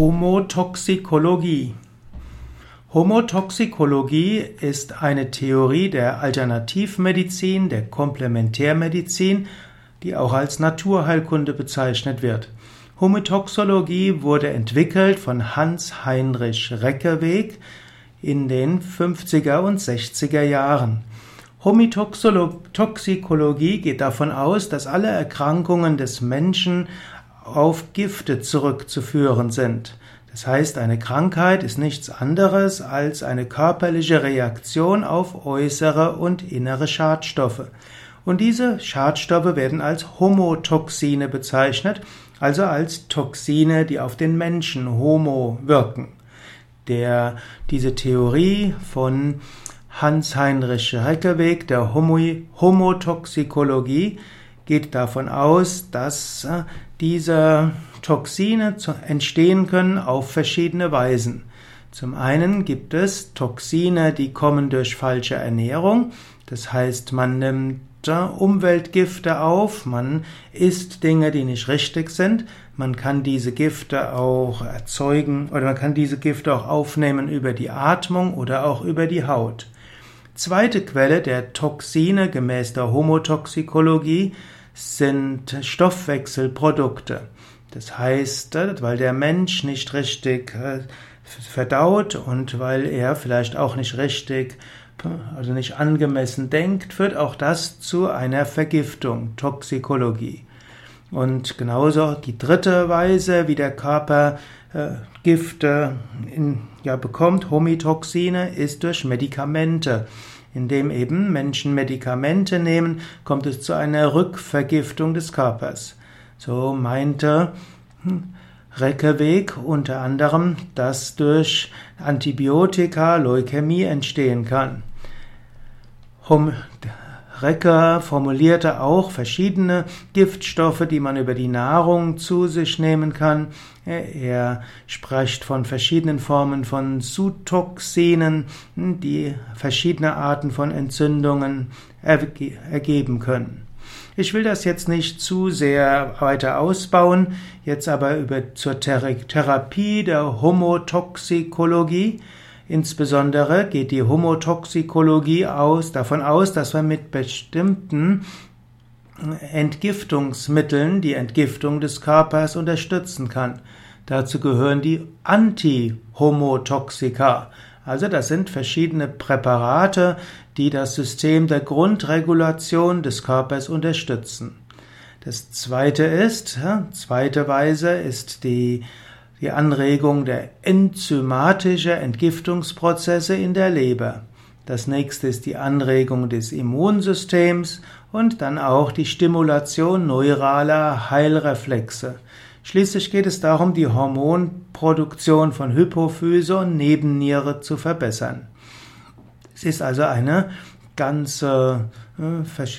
Homotoxikologie Homotoxikologie ist eine Theorie der Alternativmedizin, der Komplementärmedizin, die auch als Naturheilkunde bezeichnet wird. Homotoxologie wurde entwickelt von Hans Heinrich Reckeweg in den 50er und 60er Jahren. Homitoxikologie geht davon aus, dass alle Erkrankungen des Menschen auf Gifte zurückzuführen sind. Das heißt, eine Krankheit ist nichts anderes als eine körperliche Reaktion auf äußere und innere Schadstoffe. Und diese Schadstoffe werden als Homotoxine bezeichnet, also als Toxine, die auf den Menschen Homo wirken. Der, diese Theorie von Hans-Heinrich Reckeweg der Homotoxikologie geht davon aus, dass äh, diese Toxine entstehen können auf verschiedene Weisen. Zum einen gibt es Toxine, die kommen durch falsche Ernährung. Das heißt, man nimmt äh, Umweltgifte auf, man isst Dinge, die nicht richtig sind. Man kann diese Gifte auch erzeugen oder man kann diese Gifte auch aufnehmen über die Atmung oder auch über die Haut. Zweite Quelle der Toxine gemäß der Homotoxikologie sind Stoffwechselprodukte. Das heißt, weil der Mensch nicht richtig äh, verdaut und weil er vielleicht auch nicht richtig, also nicht angemessen denkt, führt auch das zu einer Vergiftung, Toxikologie. Und genauso die dritte Weise, wie der Körper äh, Gifte in, ja, bekommt, Homitoxine, ist durch Medikamente. Indem eben Menschen Medikamente nehmen, kommt es zu einer Rückvergiftung des Körpers. So meinte hm, Reckeweg unter anderem, dass durch Antibiotika Leukämie entstehen kann. Recker formulierte auch verschiedene Giftstoffe, die man über die Nahrung zu sich nehmen kann. Er spricht von verschiedenen Formen von Zootoxinen, die verschiedene Arten von Entzündungen ergeben können. Ich will das jetzt nicht zu sehr weiter ausbauen, jetzt aber über zur Therapie der Homotoxikologie. Insbesondere geht die Homotoxikologie aus, davon aus, dass man mit bestimmten Entgiftungsmitteln die Entgiftung des Körpers unterstützen kann. Dazu gehören die Anti-Homotoxika. Also das sind verschiedene Präparate, die das System der Grundregulation des Körpers unterstützen. Das zweite ist, zweite Weise ist die die Anregung der enzymatischen Entgiftungsprozesse in der Leber. Das nächste ist die Anregung des Immunsystems und dann auch die Stimulation neuraler Heilreflexe. Schließlich geht es darum, die Hormonproduktion von Hypophyse und Nebenniere zu verbessern. Es ist also eine ganz, äh,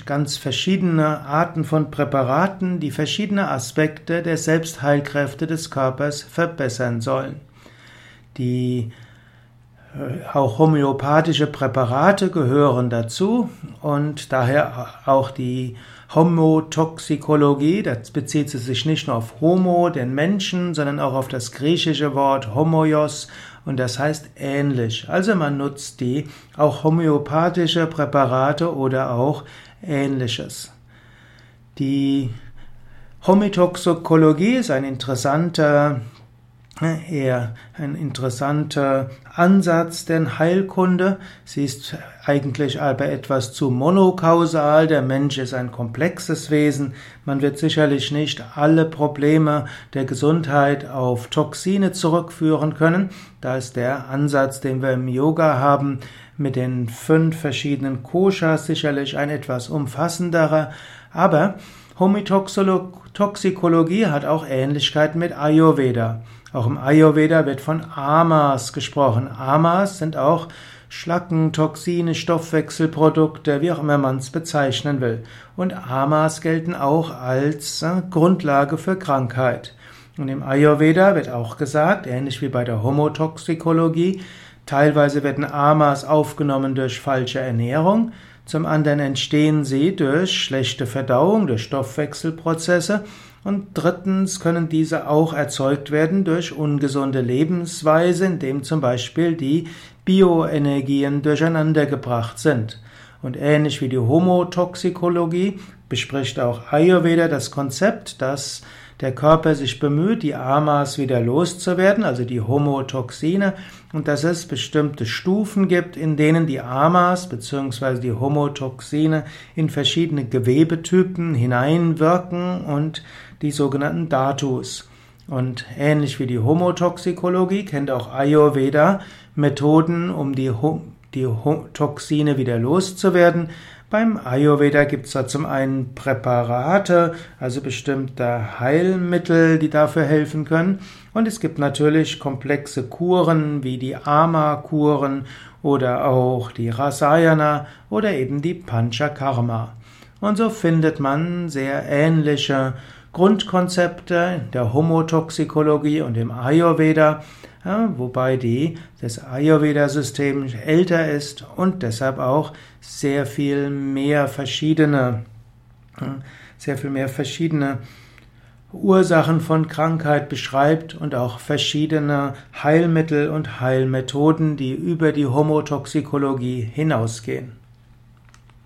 ganz verschiedene Arten von Präparaten, die verschiedene Aspekte der Selbstheilkräfte des Körpers verbessern sollen. Die auch homöopathische Präparate gehören dazu und daher auch die Homotoxikologie, das bezieht sich nicht nur auf Homo, den Menschen, sondern auch auf das griechische Wort Homoios und das heißt ähnlich. Also man nutzt die auch homöopathische Präparate oder auch ähnliches. Die Homitoxikologie ist ein interessanter eher ein interessanter Ansatz denn Heilkunde. Sie ist eigentlich aber etwas zu monokausal. Der Mensch ist ein komplexes Wesen. Man wird sicherlich nicht alle Probleme der Gesundheit auf Toxine zurückführen können. Da ist der Ansatz, den wir im Yoga haben, mit den fünf verschiedenen Koshas sicherlich ein etwas umfassenderer. Aber Homitoxikologie hat auch Ähnlichkeiten mit Ayurveda. Auch im Ayurveda wird von Amas gesprochen. Amas sind auch Schlacken, Toxine, Stoffwechselprodukte, wie auch immer man es bezeichnen will. Und Amas gelten auch als äh, Grundlage für Krankheit. Und im Ayurveda wird auch gesagt, ähnlich wie bei der Homotoxikologie, teilweise werden Amas aufgenommen durch falsche Ernährung, zum anderen entstehen sie durch schlechte Verdauung, durch Stoffwechselprozesse Und drittens können diese auch erzeugt werden durch ungesunde Lebensweise, indem zum Beispiel die Bioenergien durcheinandergebracht sind. Und ähnlich wie die Homotoxikologie bespricht auch Ayurveda das Konzept, dass der Körper sich bemüht, die Amas wieder loszuwerden, also die Homotoxine, und dass es bestimmte Stufen gibt, in denen die Amas bzw. die Homotoxine in verschiedene Gewebetypen hineinwirken und die sogenannten Datus. Und ähnlich wie die Homotoxikologie kennt auch Ayurveda Methoden, um die, die Toxine wieder loszuwerden. Beim Ayurveda gibt es da zum einen Präparate, also bestimmte Heilmittel, die dafür helfen können. Und es gibt natürlich komplexe Kuren wie die Ama-Kuren oder auch die Rasayana oder eben die Panchakarma. Und so findet man sehr ähnliche Grundkonzepte der Homotoxikologie und im Ayurveda, wobei die, das Ayurveda-System älter ist und deshalb auch sehr viel mehr verschiedene, sehr viel mehr verschiedene Ursachen von Krankheit beschreibt und auch verschiedene Heilmittel und Heilmethoden, die über die Homotoxikologie hinausgehen.